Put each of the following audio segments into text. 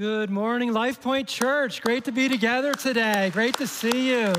Good morning, Life Point Church. Great to be together today. Great to see you.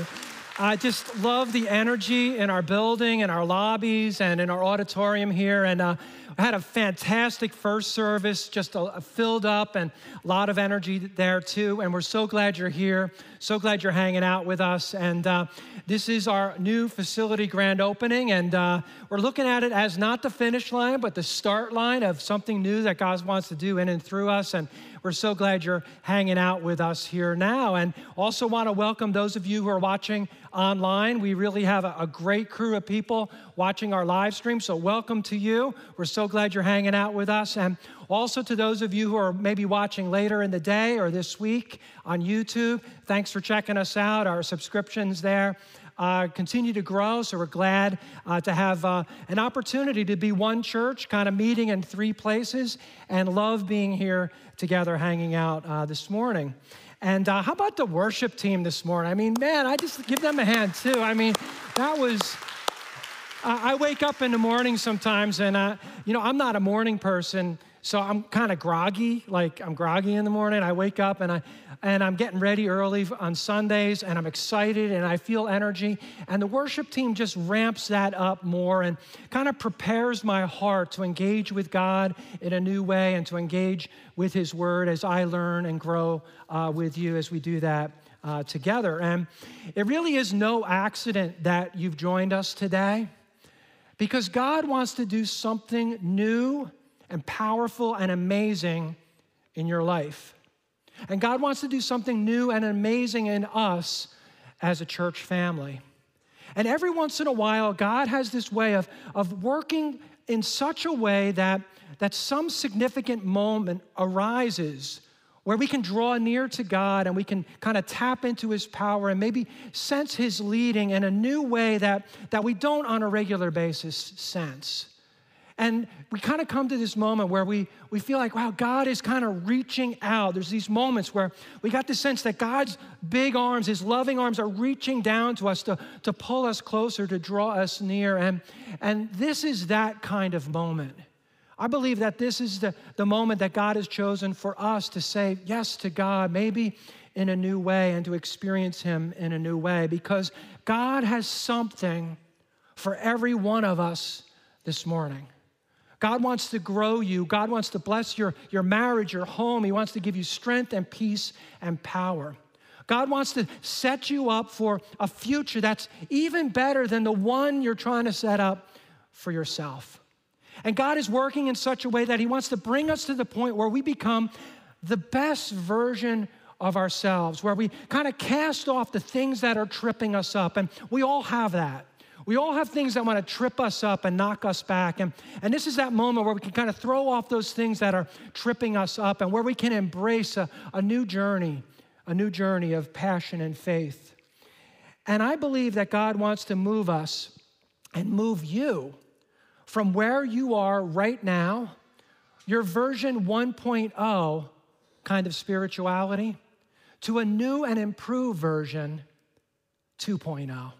I just love the energy in our building, in our lobbies, and in our auditorium here. And uh, I had a fantastic first service, just a filled up and a lot of energy there too. And we're so glad you're here. So glad you're hanging out with us. And uh, this is our new facility grand opening. And uh, we're looking at it as not the finish line, but the start line of something new that God wants to do in and through us. And we're so glad you're hanging out with us here now. And also want to welcome those of you who are watching online. We really have a, great crew of people watching our live stream. So, welcome to you. We're so glad you're hanging out with us. And also to those of you who are maybe watching later in the day or this week on YouTube, thanks for checking us out. Our subscriptions there. Uh, continue to grow. So we're glad uh, to have uh, an opportunity to be one church, kind of meeting in three places, and love being here together, hanging out uh, this morning. And uh, how about the worship team this morning? I mean, man, I just give them a hand too. I mean, that was. I wake up in the morning sometimes, and uh, you know, I'm not a morning person, so I'm kind of groggy. Like I'm groggy in the morning. I wake up and I and I'm getting ready early on Sundays, and I'm excited and I feel energy. And the worship team just ramps that up more and kind of prepares my heart to engage with God in a new way and to engage with His Word as I learn and grow uh, with you as we do that. Uh, together. And it really is no accident that you've joined us today because God wants to do something new and powerful and amazing in your life. And God wants to do something new and amazing in us as a church family. And every once in a while, God has this way of, of working in such a way that, that some significant moment arises where we can draw near to God and we can kind of tap into His power and maybe sense His leading in a new way that, that we don't on a regular basis sense. And we kind of come to this moment where we, we feel like, wow, God is kind of reaching out. There's these moments where we got the sense that God's big arms, his loving arms, are reaching down to us to, to pull us closer, to draw us near. And, and this is that kind of moment. I believe that this is the, the moment that God has chosen for us to say yes to God, maybe in a new way, and to experience Him in a new way, because God has something for every one of us this morning. God wants to grow you. God wants to bless your, your marriage, your home. He wants to give you strength and peace and power. God wants to set you up for a future that's even better than the one you're trying to set up for yourself. And God is working in such a way that He wants to bring us to the point where we become the best version of ourselves, where we kind of cast off the things that are tripping us up. And we all have that. We all have things that want to trip us up and knock us back. And, and this is that moment where we can kind of throw off those things that are tripping us up and where we can embrace a, a new journey, a new journey of passion and faith. And I believe that God wants to move us and move you from where you are right now, your version 1.0 kind of spirituality, to a new and improved version 2.0.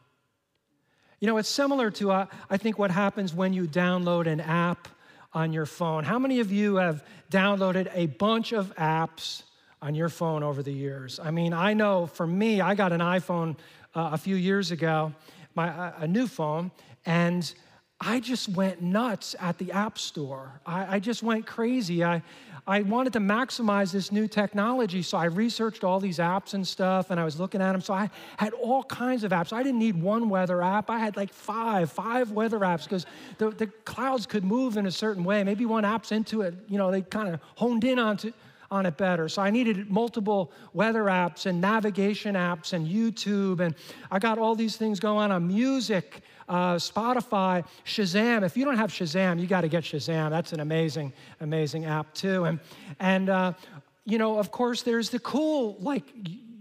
You know, it's similar to, uh, I think, what happens when you download an app on your phone. How many of you have downloaded a bunch of apps on your phone over the years? I mean, I know for me, I got an iPhone uh, a few years ago, my, uh, a new phone, and I just went nuts at the App Store. I, I, just went crazy. I, I wanted to maximize this new technology, so I researched all these apps and stuff, and I was looking at them. So I had all kinds of apps. I didn't need one weather app. I had like five, five weather apps because the, the clouds could move in a certain way. Maybe one app's into it, you know, they kind of honed in onto on it better. So I needed multiple weather apps and navigation apps and YouTube, and I got all these things going on music uh, Spotify, Shazam. If you don't have Shazam, you got to get Shazam. That's an amazing, amazing app too. And and uh, you know, of course, there's the cool, like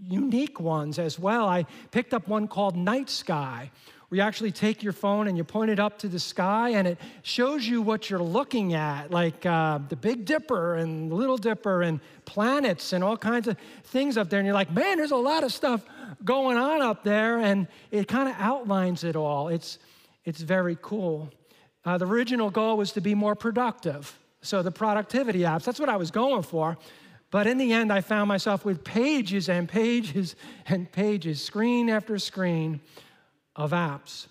unique ones as well. I picked up one called Night Sky. Where you actually take your phone and you point it up to the sky, and it shows you what you're looking at, like uh, the Big Dipper and the Little Dipper and planets and all kinds of things up there. And you're like, man, there's a lot of stuff going on up there, and it kind of outlines it all. It's, it's very cool. Uh, the original goal was to be more productive. So the productivity apps, that's what I was going for. But in the end, I found myself with pages and pages and pages, screen after screen of apps.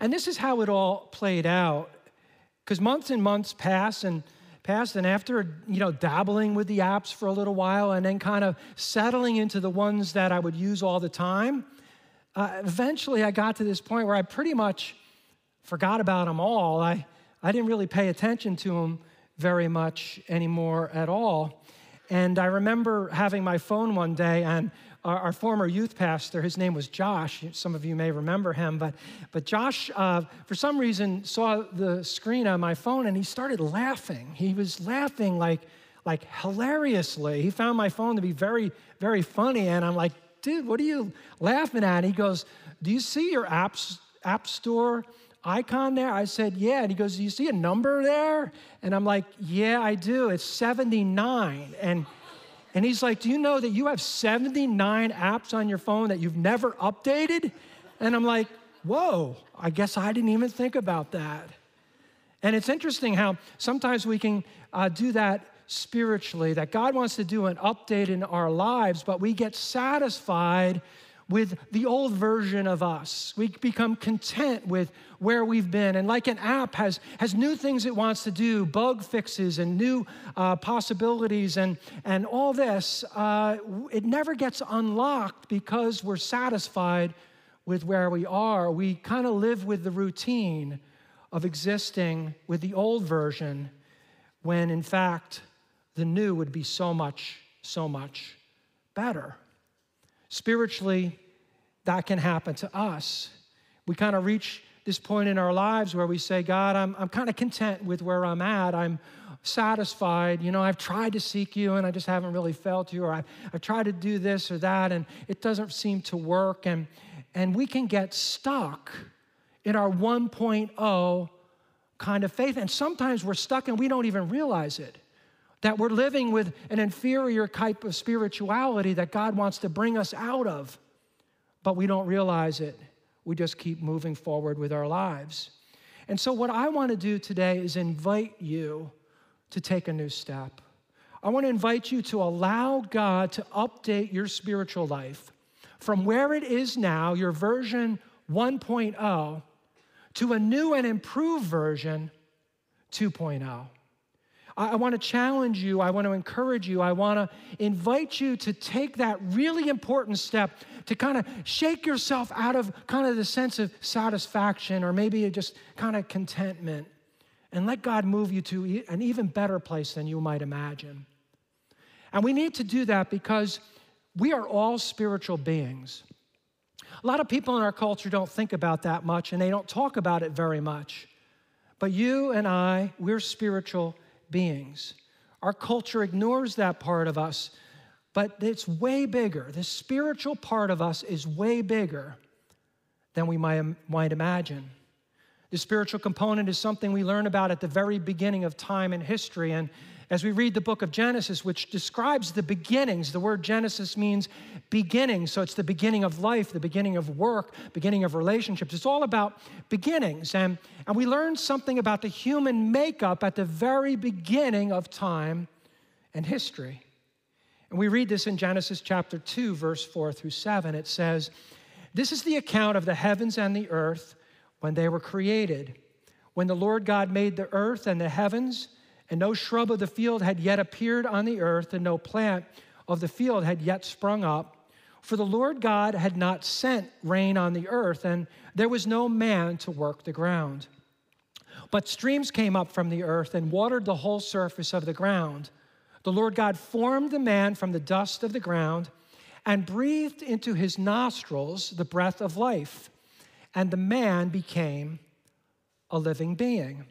And this is how it all played out. Because months and months passed and passed, and after you know dabbling with the apps for a little while, and then kind of settling into the ones that I would use all the time, uh, eventually I got to this point where I pretty much forgot about them all. I I didn't really pay attention to them very much anymore at all. And I remember having my phone one day, and our, our, former youth pastor, his name was Josh. Some of you may remember him, but, but Josh, uh, for some reason, saw the screen on my phone and he started laughing. He was laughing like, like hilariously. He found my phone to be very, very funny. And I'm like, dude, what are you laughing at? he goes, Do you see your apps, App Store icon there? I said, Yeah. And he goes, Do you see a number there? And I'm like, Yeah, I do. It's 79. And and he's like, Do you know that you have 79 apps on your phone that you've never updated? And I'm like, Whoa, I guess I didn't even think about that. And it's interesting how sometimes we can uh, do that spiritually, that God wants to do an update in our lives, but we get satisfied with the old version of us. We become content with where we've been. And like an app has, has new things it wants to do, bug fixes and new uh, possibilities and, and all this, uh, it never gets unlocked because we're satisfied with where we are. We kind of live with the routine of existing with the old version when in fact the new would be so much, so much better. Spiritually, that can happen to us. We kind of reach this point in our lives where we say, God, I'm, I'm kind of content with where I'm at. I'm satisfied. You know, I've tried to seek you and I just haven't really felt you, or I've, I've tried to do this or that and it doesn't seem to work. And, and we can get stuck in our 1.0 kind of faith. And sometimes we're stuck and we don't even realize it that we're living with an inferior type of spirituality that God wants to bring us out of, but we don't realize it. We just keep moving forward with our lives. And so, what I want to do today is invite you to take a new step. I want to invite you to allow God to update your spiritual life from where it is now, your version 1.0, to a new and improved version 2.0. I, want to challenge you. I want to encourage you. I want to invite you to take that really important step to kind of shake yourself out of kind of the sense of satisfaction or maybe just kind of contentment and let God move you to an even better place than you might imagine. And we need to do that because we are all spiritual beings. A lot of people in our culture don't think about that much and they don't talk about it very much. But you and I, we're spiritual beings. Our culture ignores that part of us, but it's way bigger. The spiritual part of us is way bigger than we might, might imagine. The spiritual component is something we learn about at the very beginning of time and history. And as we read the book of Genesis, which describes the beginnings, the word Genesis means beginning. So it's the beginning of life, the beginning of work, beginning of relationships. It's all about beginnings. And, and we learn something about the human makeup at the very beginning of time and history. And we read this in Genesis chapter 2, verse 4 through 7. It says, This is the account of the heavens and the earth when they were created. When the Lord God made the earth and the heavens, and no shrub of the field had yet appeared on the earth, and no plant of the field had yet sprung up. For the Lord God had not sent rain on the earth, and there was no man to work the ground. But streams came up from the earth and watered the whole surface of the ground. The Lord God formed the man from the dust of the ground and breathed into his nostrils the breath of life, and the man became a living being.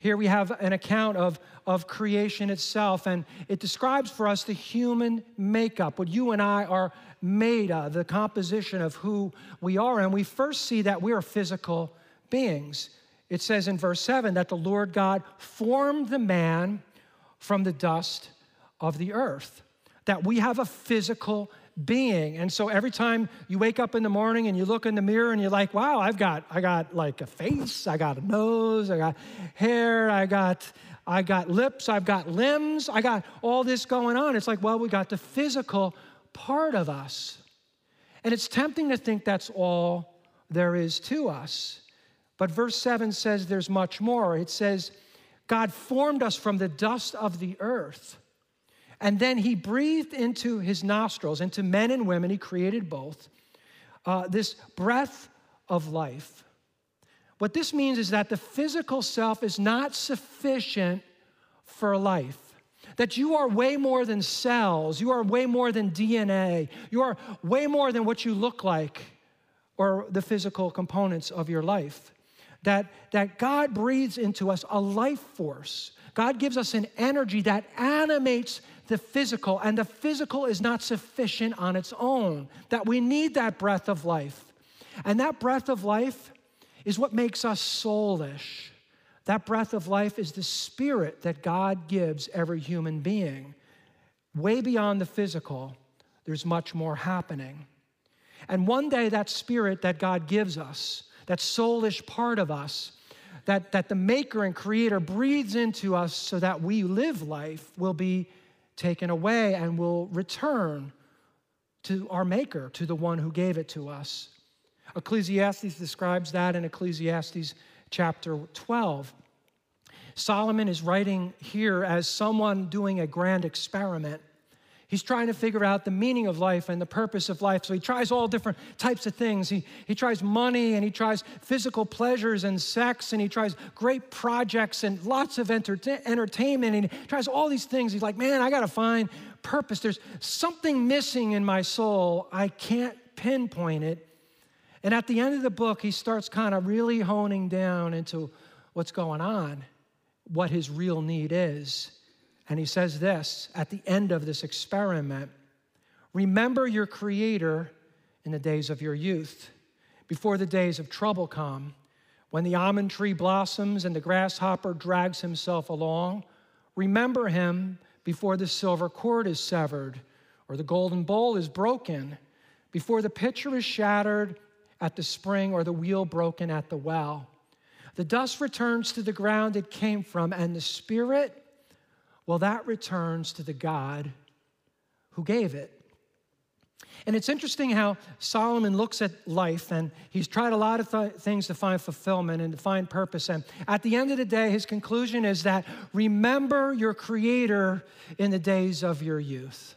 Here we have an account of, of creation itself, and it describes for us the human makeup, what you and I are made of, the composition of who we are. And we first see that we are physical beings. It says in verse 7 that the Lord God formed the man from the dust of the earth, that we have a physical being. And so every time you wake up in the morning and you look in the mirror and you're like, wow, I've got, I got like a face, I got a nose, I got hair, I got I got lips, I've got limbs, I got all this going on. It's like, well, we got the physical part of us. And it's tempting to think that's all there is to us. But verse 7 says there's much more. It says, God formed us from the dust of the earth. And then he breathed into his nostrils, into men and women, he created both, uh, this breath of life. What this means is that the physical self is not sufficient for life. That you are way more than cells, you are way more than DNA, you are way more than what you look like or the physical components of your life. That, that God breathes into us a life force. God gives us an energy that animates the physical, and the physical is not sufficient on its own. That we need that breath of life. And that breath of life is what makes us soulish. That breath of life is the spirit that God gives every human being. Way beyond the physical, there's much more happening. And one day, that spirit that God gives us, that soulish part of us, that, that the maker and creator breathes into us so that we live life, will be taken away and will return to our maker, to the one who gave it to us. Ecclesiastes describes that in Ecclesiastes chapter 12. Solomon is writing here as someone doing a grand experiment. He's trying to figure out the meaning of life and the purpose of life. So he tries all different types of things. He, he tries money and he tries physical pleasures and sex and he tries great projects and lots of entertainment and he tries all these things. He's like, man, I got to find purpose. There's something missing in my soul. I can't pinpoint it. And at the end of the book, he starts kind of really honing down into what's going on, what his real need is. And he says this at the end of this experiment Remember your Creator in the days of your youth, before the days of trouble come, when the almond tree blossoms and the grasshopper drags himself along. Remember him before the silver cord is severed or the golden bowl is broken, before the pitcher is shattered at the spring or the wheel broken at the well. The dust returns to the ground it came from, and the spirit well, that returns to the God who gave it. And it's interesting how Solomon looks at life and he's tried a lot of th- things to find fulfillment and to find purpose. And at the end of the day, his conclusion is that remember your Creator in the days of your youth.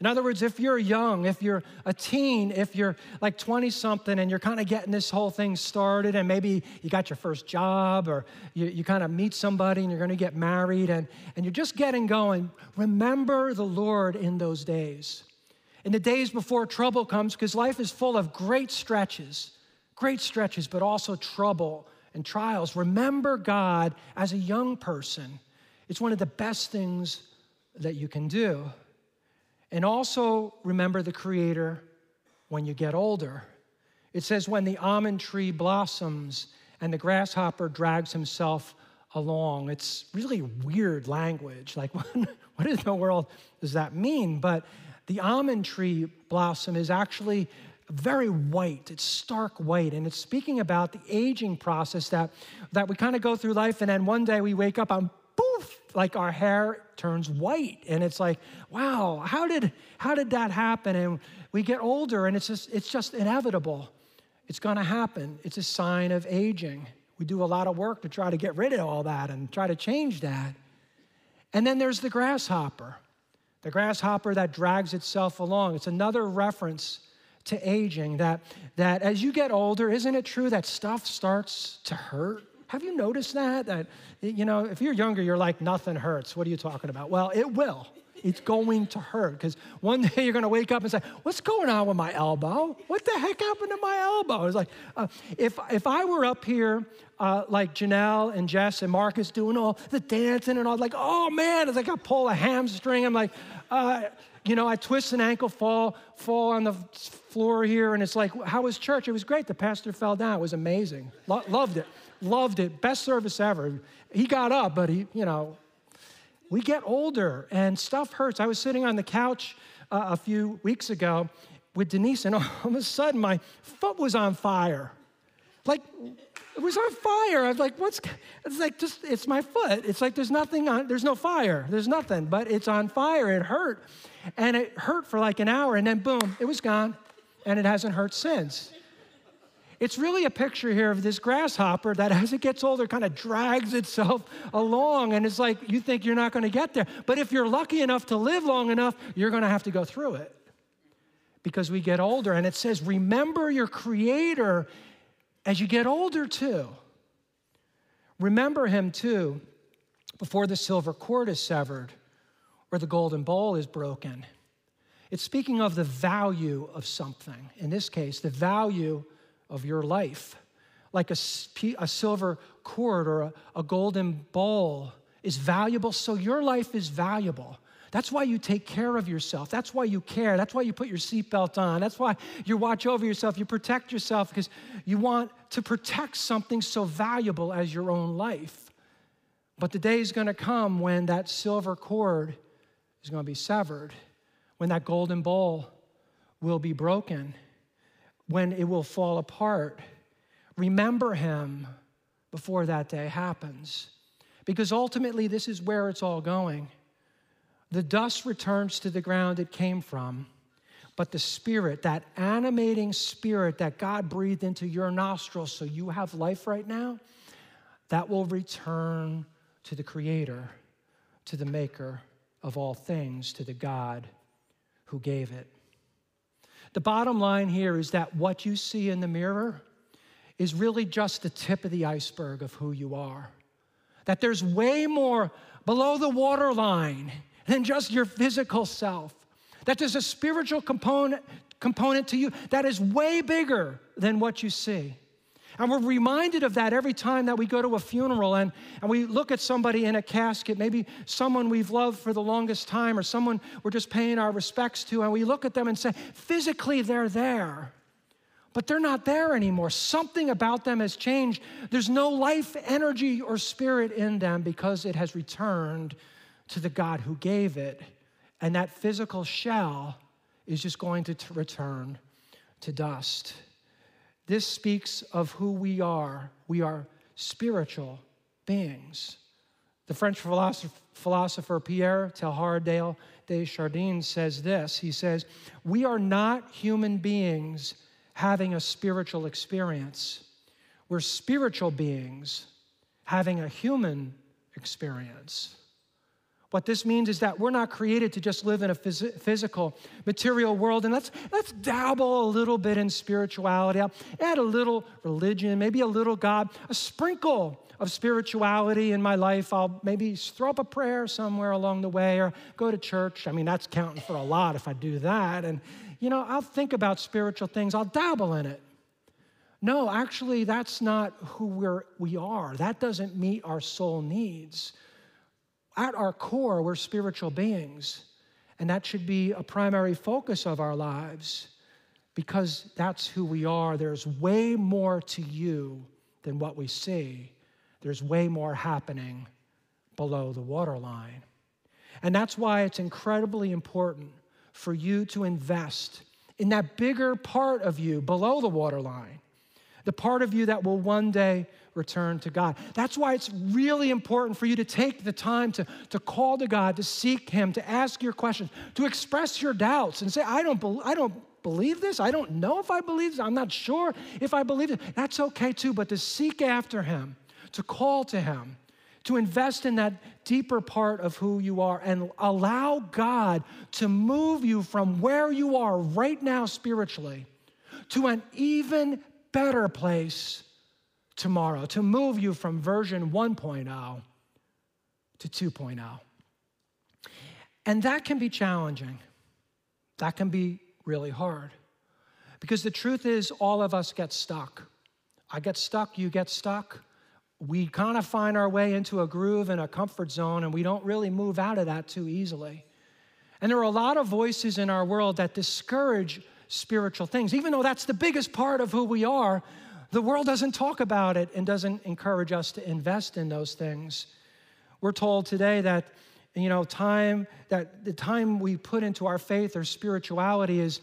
In other words, if you're young, if you're a teen, if you're like 20 something and you're kind of getting this whole thing started, and maybe you got your first job or you, you kind of meet somebody and you're going to get married and, and you're just getting going, remember the Lord in those days. In the days before trouble comes, because life is full of great stretches, great stretches, but also trouble and trials. Remember God as a young person. It's one of the best things that you can do. And also remember the Creator when you get older. It says, when the almond tree blossoms and the grasshopper drags himself along. It's really weird language. Like, what in the world does that mean? But the almond tree blossom is actually very white. It's stark white. And it's speaking about the aging process that, that we kind of go through life. And then one day we wake up and poof, like our hair turns white. And it's like, wow, how did, how did that happen? And we get older and it's just, it's just inevitable. It's gonna happen. It's a sign of aging. We do a lot of work to try to get rid of all that and try to change that. And then there's the grasshopper, the grasshopper that drags itself along. It's another reference to aging that, that as you get older, isn't it true that stuff starts to hurt? Have you noticed that? That, you know, if you're younger, you're like, nothing hurts. What are you talking about? Well, it will. It's going to hurt because one day you're going to wake up and say, What's going on with my elbow? What the heck happened to my elbow? It's like, uh, if, if I were up here uh, like Janelle and Jess and Marcus doing all the dancing and all, like, oh man, it's like I pull a hamstring. I'm like, uh, you know, I twist an ankle, fall, fall on the floor here, and it's like, how was church? It was great. The pastor fell down. It was amazing. Lo- loved it loved it. Best service ever. He got up, but he, you know, we get older and stuff hurts. I was sitting on the couch uh, a few weeks ago with Denise, and all of a sudden my foot was on fire. Like, it was on fire. I was like, what's, it's like just, it's my foot. It's like there's nothing on, there's no fire. There's nothing, but it's on fire. It hurt. And it hurt for like an hour and then boom, it was gone. And it hasn't hurt since. It's really a picture here of this grasshopper that as it gets older kind of drags itself along. And it's like you think you're not going to get there. But if you're lucky enough to live long enough, you're going to have to go through it because we get older. And it says, remember your Creator as you get older too. Remember Him too before the silver cord is severed or the golden bowl is broken. It's speaking of the value of something. In this case, the value of your life. Like a, a silver cord or a, a golden bowl is valuable, so your life is valuable. That's why you take care of yourself. That's why you care. That's why you put your seatbelt on. That's why you watch over yourself. You protect yourself because you want to protect something so valuable as your own life. But the day is going to come when that silver cord is going to be severed, when that golden bowl will be broken when it will fall apart. Remember him before that day happens. Because ultimately, this is where it's all going. The dust returns to the ground it came from, but the spirit, that animating spirit that God breathed into your nostrils so you have life right now, that will return to the Creator, to the Maker of all things, to the God who gave it. The bottom line here is that what you see in the mirror is really just the tip of the iceberg of who you are. That there's way more below the waterline than just your physical self. That there's a spiritual component, component to you that is way bigger than what you see. And we're reminded of that every time that we go to a funeral and, and we look at somebody in a casket, maybe someone we've loved for the longest time or someone we're just paying our respects to, and we look at them and say, physically, they're there. But they're not there anymore. Something about them has changed. There's no life, energy, or spirit in them because it has returned to the God who gave it. And that physical shell is just going to t- return to dust. This speaks of who we are. We are spiritual beings. The French philosopher Pierre Teilhard de Chardin says this He says, We are not human beings having a spiritual experience, we're spiritual beings having a human experience. What this means is that we're not created to just live in a phys- physical, material world. And let's, let's dabble a little bit in spirituality. I'll add a little religion, maybe a little God, a sprinkle of spirituality in my life. I'll maybe throw up a prayer somewhere along the way or go to church. I mean, that's counting for a lot if I do that. And, you know, I'll think about spiritual things, I'll dabble in it. No, actually, that's not who we're, we are. That doesn't meet our soul needs at our core, we're spiritual beings. And that should be a primary focus of our lives because that's who we are. There's way more to you than what we see, there's way more happening below the waterline. And that's why it's incredibly important for you to invest in that bigger part of you below the waterline, the part of you that will one day return to God. That's why it's really important for you to take the time to, to call to God, to seek Him, to ask your questions, to express your doubts and say, I don't, be- I don't believe this. I don't know if I believe this. I'm not sure if I believe it. That's okay too, but to seek after Him, to call to Him, to invest in that deeper part of who you are and allow God to move you from where you are right now spiritually to an even better place tomorrow, to move you from version 1.0 to 2.0. And that can be challenging. That can be really hard. Because the truth is, all of us get stuck. I get stuck, you get stuck. We kind of find our way into a groove and a comfort zone, and we don't really move out of that too easily. And there are a lot of voices in our world that discourage spiritual things. Even though that's the biggest part of who we are, the world doesn't talk about it and doesn't encourage us to invest in those things. We're told today that, you know, time, that the time we put into our faith or spirituality is,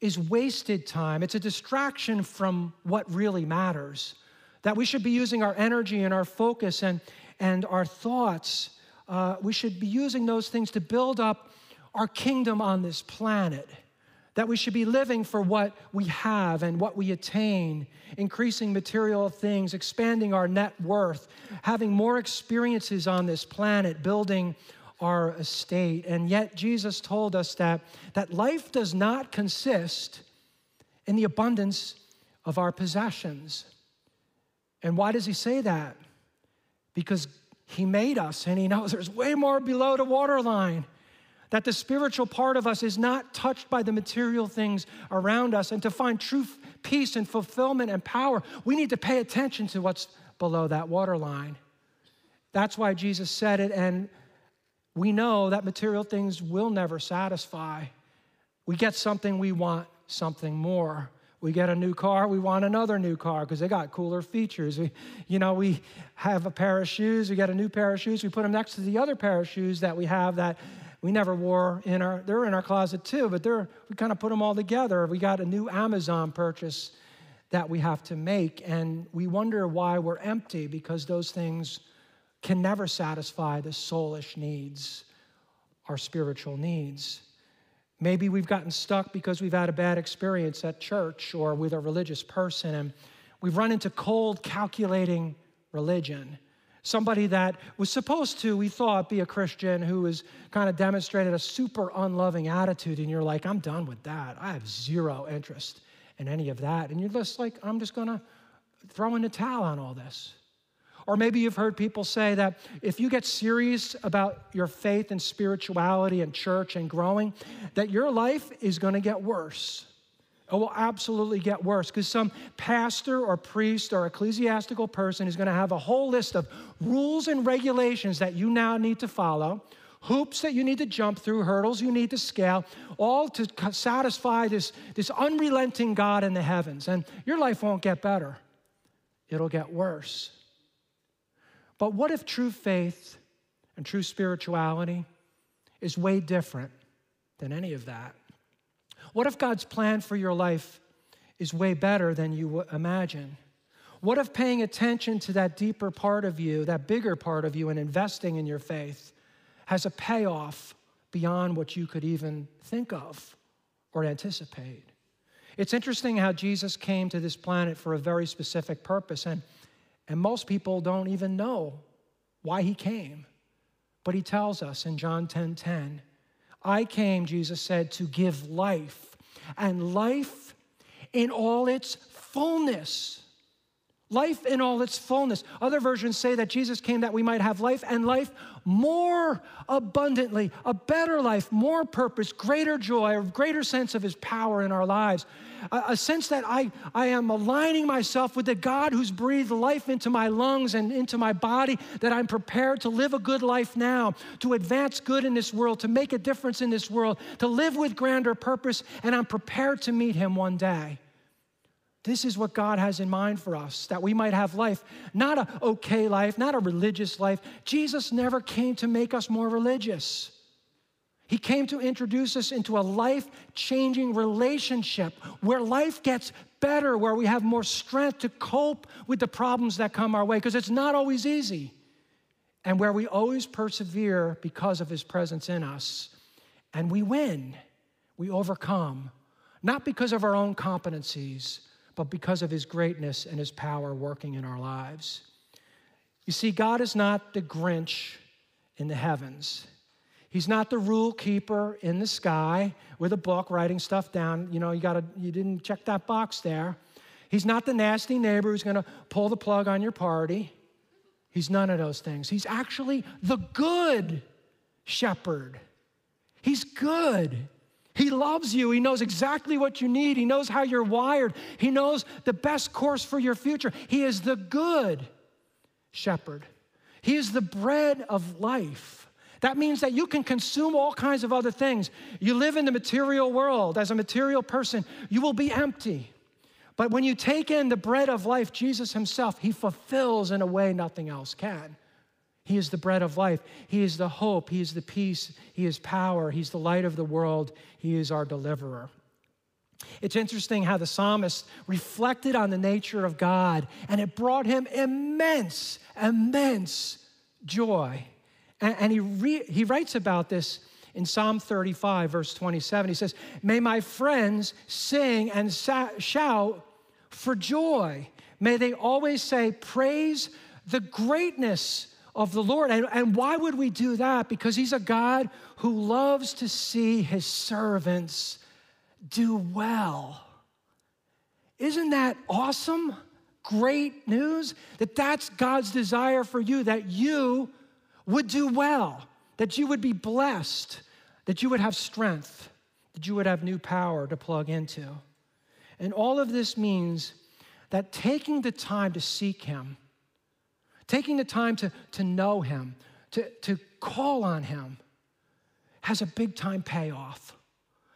is wasted time. It's a distraction from what really matters. that we should be using our energy and our focus and, and our thoughts. Uh, we should be using those things to build up our kingdom on this planet. That we should be living for what we have and what we attain, increasing material things, expanding our net worth, having more experiences on this planet, building our estate. And yet, Jesus told us that, that life does not consist in the abundance of our possessions. And why does he say that? Because he made us and he knows there's way more below the waterline. That the spiritual part of us is not touched by the material things around us. And to find true peace and fulfillment and power, we need to pay attention to what's below that waterline. That's why Jesus said it. And we know that material things will never satisfy. We get something, we want something more. We get a new car, we want another new car because they got cooler features. We, you know, we have a pair of shoes, we get a new pair of shoes, we put them next to the other pair of shoes that we have that we never wore in our, they're in our closet too, but they're, we kind of put them all together. We got a new Amazon purchase that we have to make, and we wonder why we're empty because those things can never satisfy the soulish needs, our spiritual needs. Maybe we've gotten stuck because we've had a bad experience at church or with a religious person, and we've run into cold, calculating religion. Somebody that was supposed to, we thought, be a Christian who has kind of demonstrated a super unloving attitude, and you're like, I'm done with that. I have zero interest in any of that. And you're just like, I'm just gonna throw in the towel on all this. Or maybe you've heard people say that if you get serious about your faith and spirituality and church and growing, that your life is going to get worse. It will absolutely get worse because some pastor or priest or ecclesiastical person is going to have a whole list of rules and regulations that you now need to follow, hoops that you need to jump through, hurdles you need to scale, all to satisfy this, this unrelenting God in the heavens. And your life won't get better, it'll get worse. But what if true faith and true spirituality is way different than any of that? What if God's plan for your life is way better than you imagine? What if paying attention to that deeper part of you, that bigger part of you, and investing in your faith has a payoff beyond what you could even think of or anticipate? It's interesting how Jesus came to this planet for a very specific purpose. And and most people don't even know why he came. But he tells us in John 10 10, I came, Jesus said, to give life, and life in all its fullness. Life in all its fullness. Other versions say that Jesus came that we might have life and life more abundantly, a better life, more purpose, greater joy, a greater sense of his power in our lives a, a sense that I, I am aligning myself with the God who's breathed life into my lungs and into my body, that I'm prepared to live a good life now, to advance good in this world, to make a difference in this world, to live with grander purpose, and I'm prepared to meet him one day. This is what God has in mind for us, that we might have life, not a okay life, not a religious life. Jesus never came to make us more religious. He came to introduce us into a life changing relationship where life gets better, where we have more strength to cope with the problems that come our way, because it's not always easy, and where we always persevere because of His presence in us. And we win, we overcome, not because of our own competencies, but because of His greatness and His power working in our lives. You see, God is not the Grinch in the heavens. He's not the rule keeper in the sky with a book writing stuff down. You know, you got to you didn't check that box there. He's not the nasty neighbor who's going to pull the plug on your party. He's none of those things. He's actually the good shepherd. He's good. He loves you. He knows exactly what you need. He knows how you're wired. He knows the best course for your future. He is the good shepherd. He is the bread of life. That means that you can consume all kinds of other things. You live in the material world as a material person, you will be empty. But when you take in the bread of life, Jesus Himself, He fulfills in a way nothing else can. He is the bread of life. He is the hope. He is the peace. He is power. He's the light of the world. He is our deliverer. It's interesting how the psalmist reflected on the nature of God, and it brought him immense, immense joy. And, and he, re, he writes about this in Psalm 35, verse 27. He says, May my friends sing and sa- shout for joy. May they always say, Praise the greatness of the Lord. And, and why would we do that? Because He's a God who loves to see His servants do well. Isn't that awesome? Great news that that's God's desire for you, that you would do well, that you would be blessed, that you would have strength, that you would have new power to plug into. And all of this means that taking the time to seek Him, taking the time to, to know Him, to, to call on Him, has a big time payoff.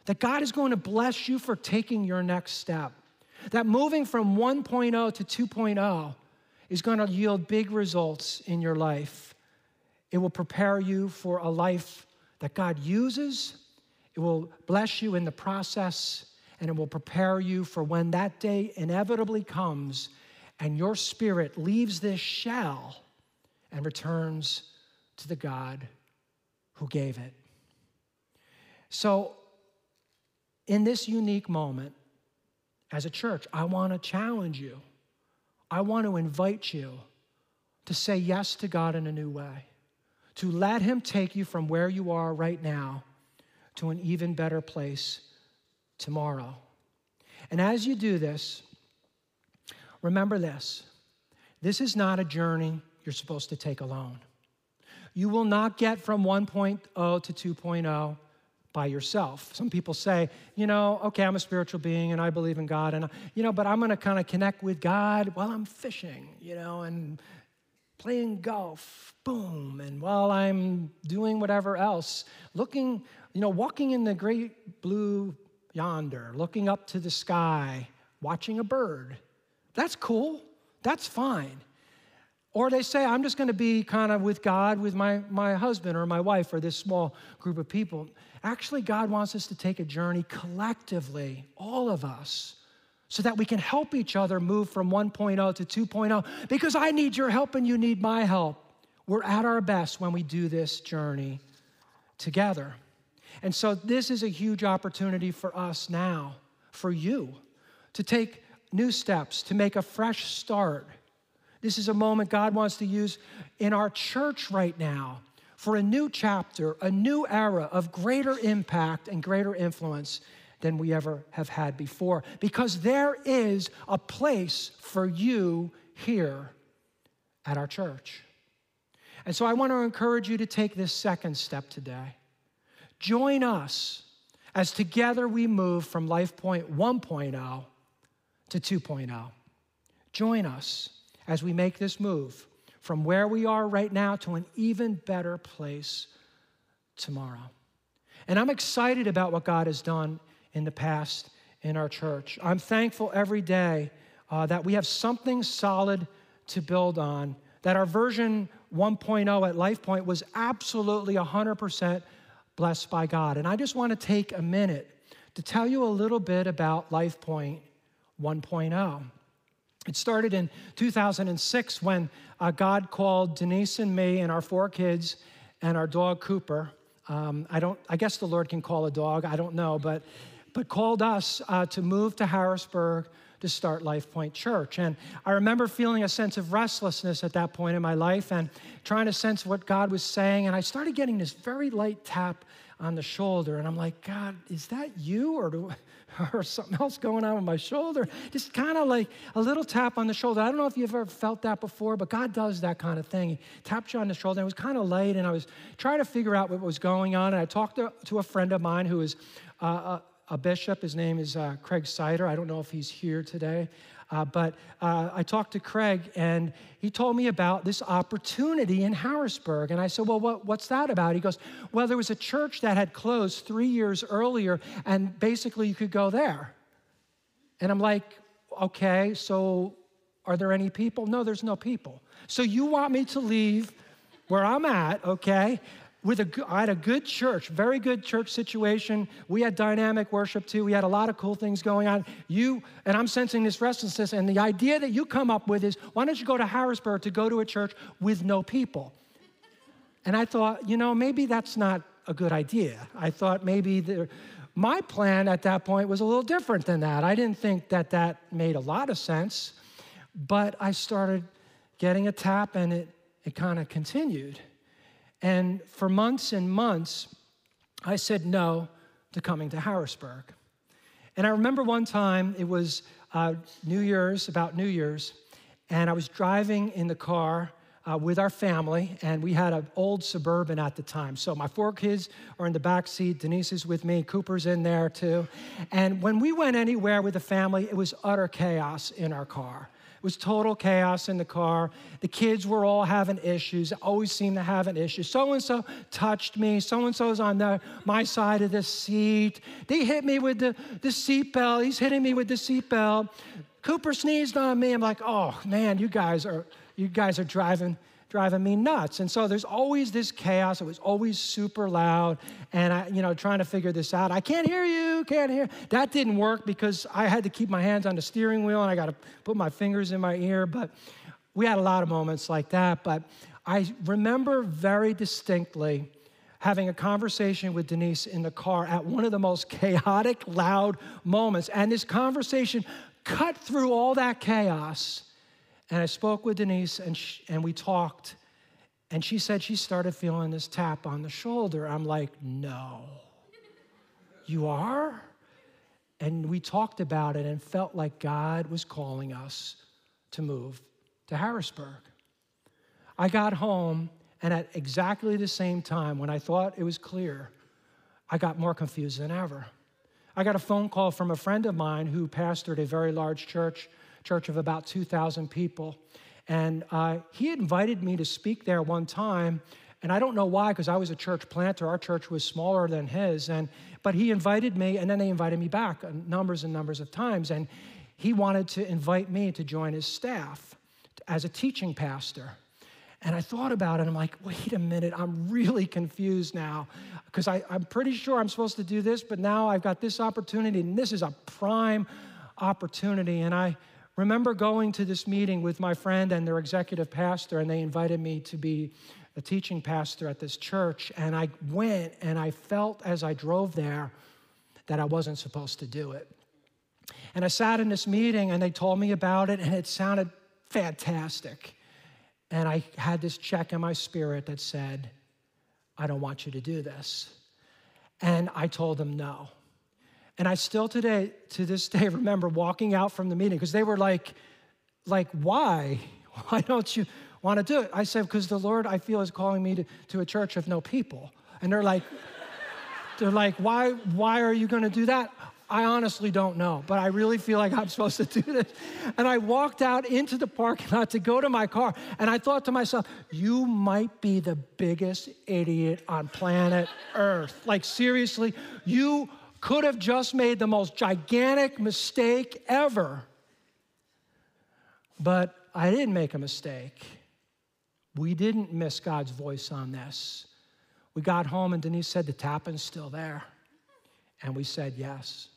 That God is going to bless you for taking your next step. That moving from 1.0 to 2.0 is going to yield big results in your life. It will prepare you for a life that God uses, it will bless you in the process, and it will prepare you for when that day inevitably comes and your spirit leaves this shell and returns to the God who gave it. So, in this unique moment, as a church, I want to challenge you. I want to invite you to say yes to God in a new way, to let Him take you from where you are right now to an even better place tomorrow. And as you do this, remember this this is not a journey you're supposed to take alone. You will not get from 1.0 to 2.0 by yourself. Some people say, you know, okay, I'm a spiritual being and I believe in God, and, you know, but I'm gonna kind of connect with God while I'm fishing, you know, and playing golf, boom, and while I'm doing whatever else, looking, you know, walking in the great blue yonder, looking up to the sky, watching a bird. That's cool. That's fine. Or they say, I'm just going to be kind of with God, with my, my husband or my wife or this small group of people. Actually, God wants us to take a journey collectively, all of us, so that we can help each other move from 1.0 to 2.0 because I need your help and you need my help. We're at our best when we do this journey together. And so, this is a huge opportunity for us now, for you, to take new steps, to make a fresh start. This is a moment God wants to use in our church right now for a new chapter, a new era of greater impact and greater influence than we ever have had before. Because there is a place for you here at our church. And so I want to encourage you to take this second step today. Join us as together we move from LifePoint 1.0 to 2.0. Join us as we make this move from where we are right now to an even better place tomorrow. And I'm excited about what God has done in the past in our church. I'm thankful every day uh, that we have something solid to build on, that our version 1.0 at LifePoint was absolutely 100% blessed by God. And I just want to take a minute to tell you a little bit about LifePoint 1.0. It started in 2006 when uh, God called Denise and me and our four kids and our dog Cooper. Um, I don't. I guess the Lord can call a dog. I don't know, but but called us uh, to move to Harrisburg to start Life Point Church. And I remember feeling a sense of restlessness at that point in my life and trying to sense what God was saying. And I started getting this very light tap on the shoulder. And I'm like, God, is that you or, do, or something else going on with my shoulder? Just kind of like a little tap on the shoulder. I don't know if you've ever felt that before, but God does that kind of thing. He tapped you on the shoulder. And it was kind of light, and I was trying to figure out what was going on. And I talked to, to a friend of mine who is uh, a, a, bishop. His name is uh, Craig Sider. I don't know if he's here today. Uh, but uh, I talked to Craig, and he told me about this opportunity in Harrisburg. And I said, Well, what, what's that about? He goes, Well, there was a church that had closed three years earlier, and basically you could go there. And I'm like, Okay, so are there any people? No, there's no people. So you want me to leave where I'm at, okay? With a, I had a good church, very good church situation. We had dynamic worship too. We had a lot of cool things going on. You, and I'm sensing this restlessness, and the idea that you come up with is why don't you go to Harrisburg to go to a church with no people? And I thought, you know, maybe that's not a good idea. I thought maybe there, my plan at that point was a little different than that. I didn't think that that made a lot of sense, but I started getting a tap and it, it kind of continued. And for months and months, I said no to coming to Harrisburg. And I remember one time, it was uh, New Year's, about New Year's, and I was driving in the car uh, with our family, and we had an old Suburban at the time. So my four kids are in the back seat. Denise is with me. Cooper's in there too. And when we went anywhere with the family, it was utter chaos in our car was total chaos in the car. The kids were all having issues, always seemed to have an issue. So and so touched me. So and so's on the, my side of the seat. They hit me with the, the seatbelt. He's hitting me with the seatbelt. Cooper sneezed on me. I'm like, oh man, you guys are you guys are driving driving me nuts. And so there's always this chaos. It was always super loud. And I, you know, trying to figure this out. I can't hear you, can't hear. That didn't work because I had to keep my hands on the steering wheel and I got to put my fingers in my ear. But we had a lot of moments like that. But I remember very distinctly having a conversation with Denise in the car at one of the most chaotic, loud moments. And this conversation cut through all that chaos and I spoke with Denise and, she, and we talked. And she said she started feeling this tap on the shoulder. I'm like, no. You are? And we talked about it and felt like God was calling us to move to Harrisburg. I got home, and at exactly the same time, when I thought it was clear, I got more confused than ever. I got a phone call from a friend of mine who pastored a very large church church of about 2,000 people. And uh, he invited me to speak there one time. And I don't know why, because I was a church planter. Our church was smaller than his. And, but he invited me, and then they invited me back numbers and numbers of times. And he wanted to invite me to join his staff as a teaching pastor. And I thought about it. I'm like, wait a minute, I'm really confused now because I'm pretty sure I'm supposed to do this, but now I've got this opportunity, and this is a prime opportunity. And I remember going to this meeting with my friend and their executive pastor, and they invited me to be a teaching pastor at this church. And I went, and I felt as I drove there that I wasn't supposed to do it. And I sat in this meeting, and they told me about it, and it sounded fantastic. And I had this check in my spirit that said, I don't want you to do this. And I told them no. And I still today, to this day, remember walking out from the meeting because they were like, like, why? Why don't you want to do it? I said, because the Lord, I feel, is calling me to, to a church of no people. And they're like, they're like, why, why are you going to do that? I honestly don't know, but I really feel like I'm supposed to do this. And I walked out into the parking lot to go to my car, and I thought to myself, you might be the biggest idiot on planet Earth. Like, seriously, you could have just made the most gigantic mistake ever. But I didn't make a mistake. We didn't miss God's voice on this. We got home and Denise said, The tapping's still there. And we said yes.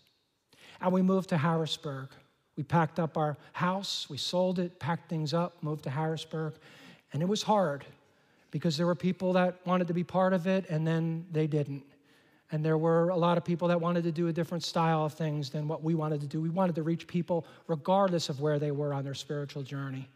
And we moved to Harrisburg. We packed up our house, we sold it, packed things up, moved to Harrisburg. And it was hard because there were people that wanted to be part of it and then they didn't. And there were a lot of people that wanted to do a different style of things than what we wanted to do. We wanted to reach people regardless of where they were on their spiritual journey.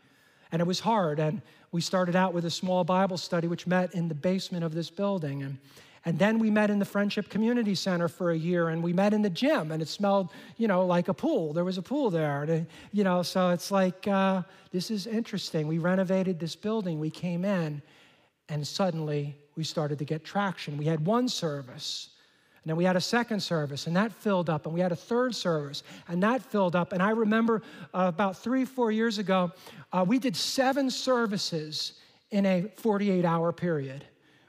And it was hard. And we started out with a small Bible study, which met in the basement of this building. And, and then we met in the Friendship Community Center for a year, and we met in the gym, and it smelled, you know, like a pool. There was a pool there, and, you know, so it's like, uh, this is interesting. We renovated this building, we came in, and suddenly we started to get traction. We had one service and then we had a second service, and that filled up. And we had a third service, and that filled up. And I remember uh, about three, four years ago, uh, we did seven services in a 48 hour period.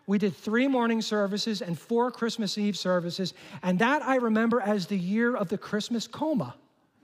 We did three morning services and four Christmas Eve services. And that I remember as the year of the Christmas coma.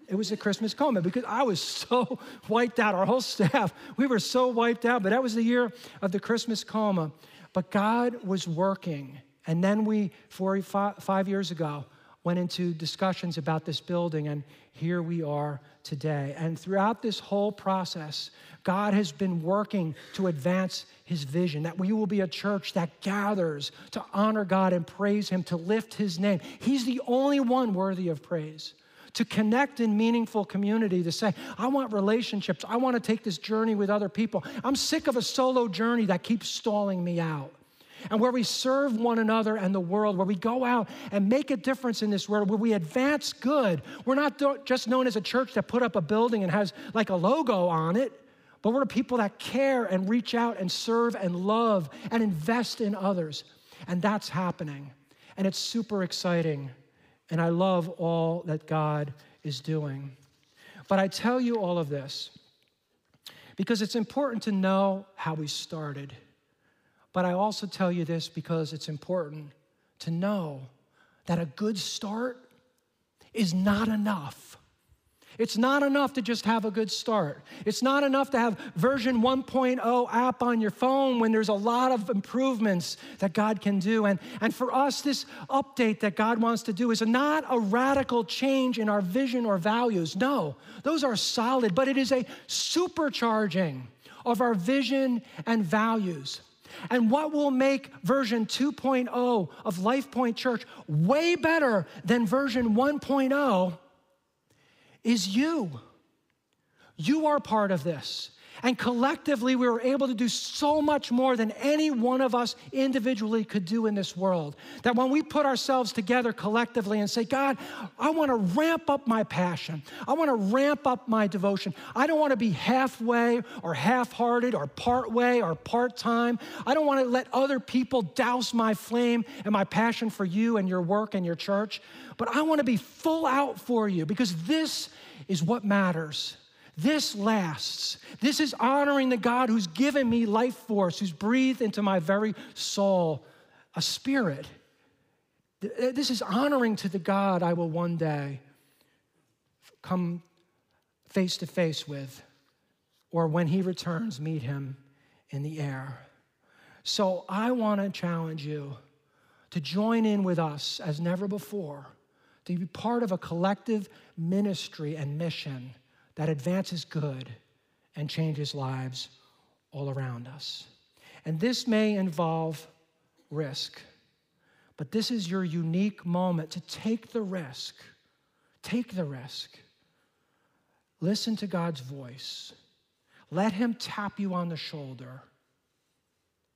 It was a Christmas coma because I was so wiped out. Our whole staff, we were so wiped out. But that was the year of the Christmas coma. But God was working. And then we, four, five years ago, went into discussions about this building, and here we are today. And throughout this whole process, God has been working to advance his vision that we will be a church that gathers to honor God and praise him, to lift his name. He's the only one worthy of praise. To connect in meaningful community, to say, I want relationships. I want to take this journey with other people. I'm sick of a solo journey that keeps stalling me out and where we serve one another and the world, where we go out and make a difference in this world, where we advance good. We're not just known as a church that put up a building and has like a logo on it, but we're people that care and reach out and serve and love and invest in others. And that's happening. And it's super exciting. And I love all that God is doing. But I tell you all of this because it's important to know how we started. But I also tell you this because it's important to know that a good start is not enough. It's not enough to just have a good start. It's not enough to have version 1.0 app on your phone when there's a lot of improvements that God can do. And, and for us, this update that God wants to do is not a radical change in our vision or values. No, those are solid, but it is a supercharging of our vision and values. And what will make version 2.0 of LifePoint Church way better than version 1.0 is you. You are part of this. And collectively, we were able to do so much more than any one of us individually could do in this world. That when we put ourselves together collectively and say, God, I want to ramp up my passion, I want to ramp up my devotion. I don't want to be halfway or half hearted or part way or part time. I don't want to let other people douse my flame and my passion for you and your work and your church, but I want to be full out for you because this is what matters. This lasts. This is honoring the God who's given me life force, who's breathed into my very soul a spirit. This is honoring to the God I will one day come face to face with, or when he returns, meet him in the air. So I want to challenge you to join in with us as never before, to be part of a collective ministry and mission that advances good and changes lives all around us. And this may involve risk, but this is your unique moment to take the risk. Take the risk. Listen to God's voice. Let Him tap you on the shoulder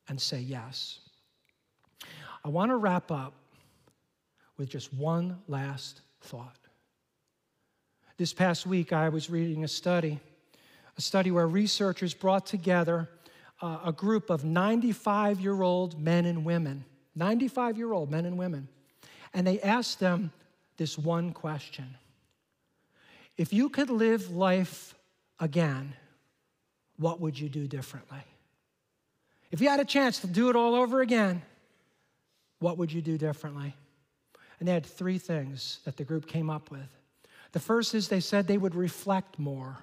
and say yes. I want to wrap up with just one last thought. This past week, I was reading a study, a study where researchers brought together uh, a group of 95 year old men and women, 95 year old men and women, and they asked them this one question If you could live life again, what would you do differently? If you had a chance to do it all over again, what would you do differently? And they had three things that the group came up with. The first is they said they would reflect more.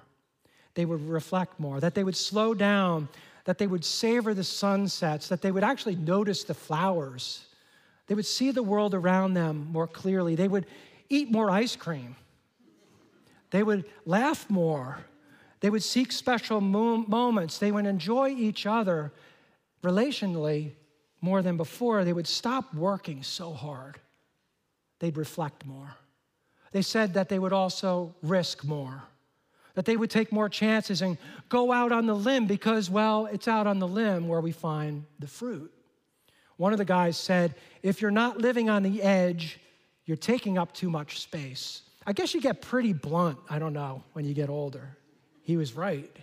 They would reflect more, that they would slow down, that they would savor the sunsets, that they would actually notice the flowers. They would see the world around them more clearly. They would eat more ice cream. They would laugh more. They would seek special moments. They would enjoy each other relationally more than before. They would stop working so hard. They'd reflect more. They said that they would also risk more, that they would take more chances and go out on the limb because, well, it's out on the limb where we find the fruit. One of the guys said, if you're not living on the edge, you're taking up too much space. I guess you get pretty blunt, I don't know, when you get older. He was right.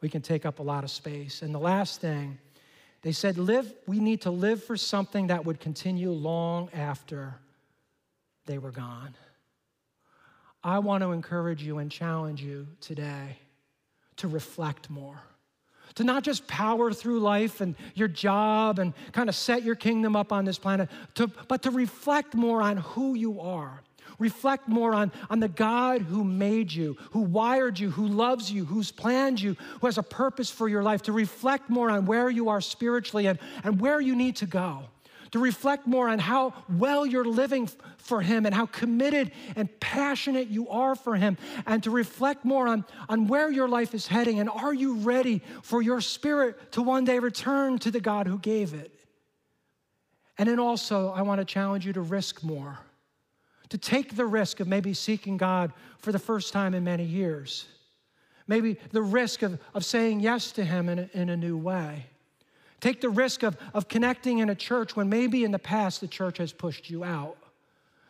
We can take up a lot of space. And the last thing, they said, live, we need to live for something that would continue long after they were gone. I want to encourage you and challenge you today to reflect more. To not just power through life and your job and kind of set your kingdom up on this planet, to, but to reflect more on who you are. Reflect more on, on the God who made you, who wired you, who loves you, who's planned you, who has a purpose for your life. To reflect more on where you are spiritually and, and where you need to go. To reflect more on how well you're living for Him and how committed and passionate you are for Him. And to reflect more on, on where your life is heading and are you ready for your spirit to one day return to the God who gave it. And then also, I want to challenge you to risk more to take the risk of maybe seeking God for the first time in many years. Maybe the risk of, of saying yes to Him in a, in a new way. Take the risk of, of connecting in a church when maybe in the past the church has pushed you out.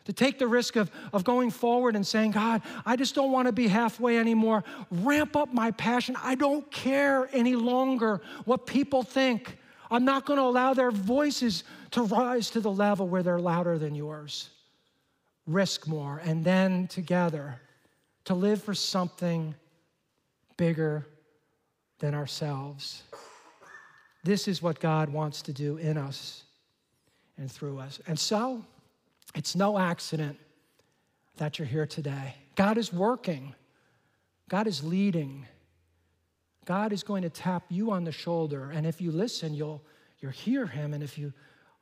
To take the risk of, of going forward and saying, God, I just don't want to be halfway anymore. Ramp up my passion. I don't care any longer what people think. I'm not going to allow their voices to rise to the level where they're louder than yours risk more, and then together to live for something bigger than ourselves. This is what God wants to do in us and through us. And so, it's no accident that you're here today. God is working, God is leading. God is going to tap you on the shoulder, and if you listen, you'll, you'll hear Him, and if you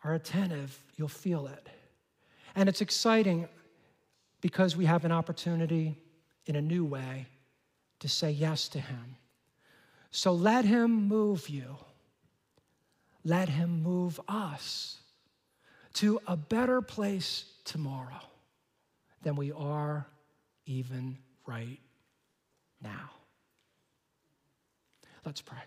are attentive, you'll feel it. And it's exciting because we have an opportunity in a new way to say yes to Him. So let Him move you. Let Him move us to a better place tomorrow than we are even right now. Let's pray.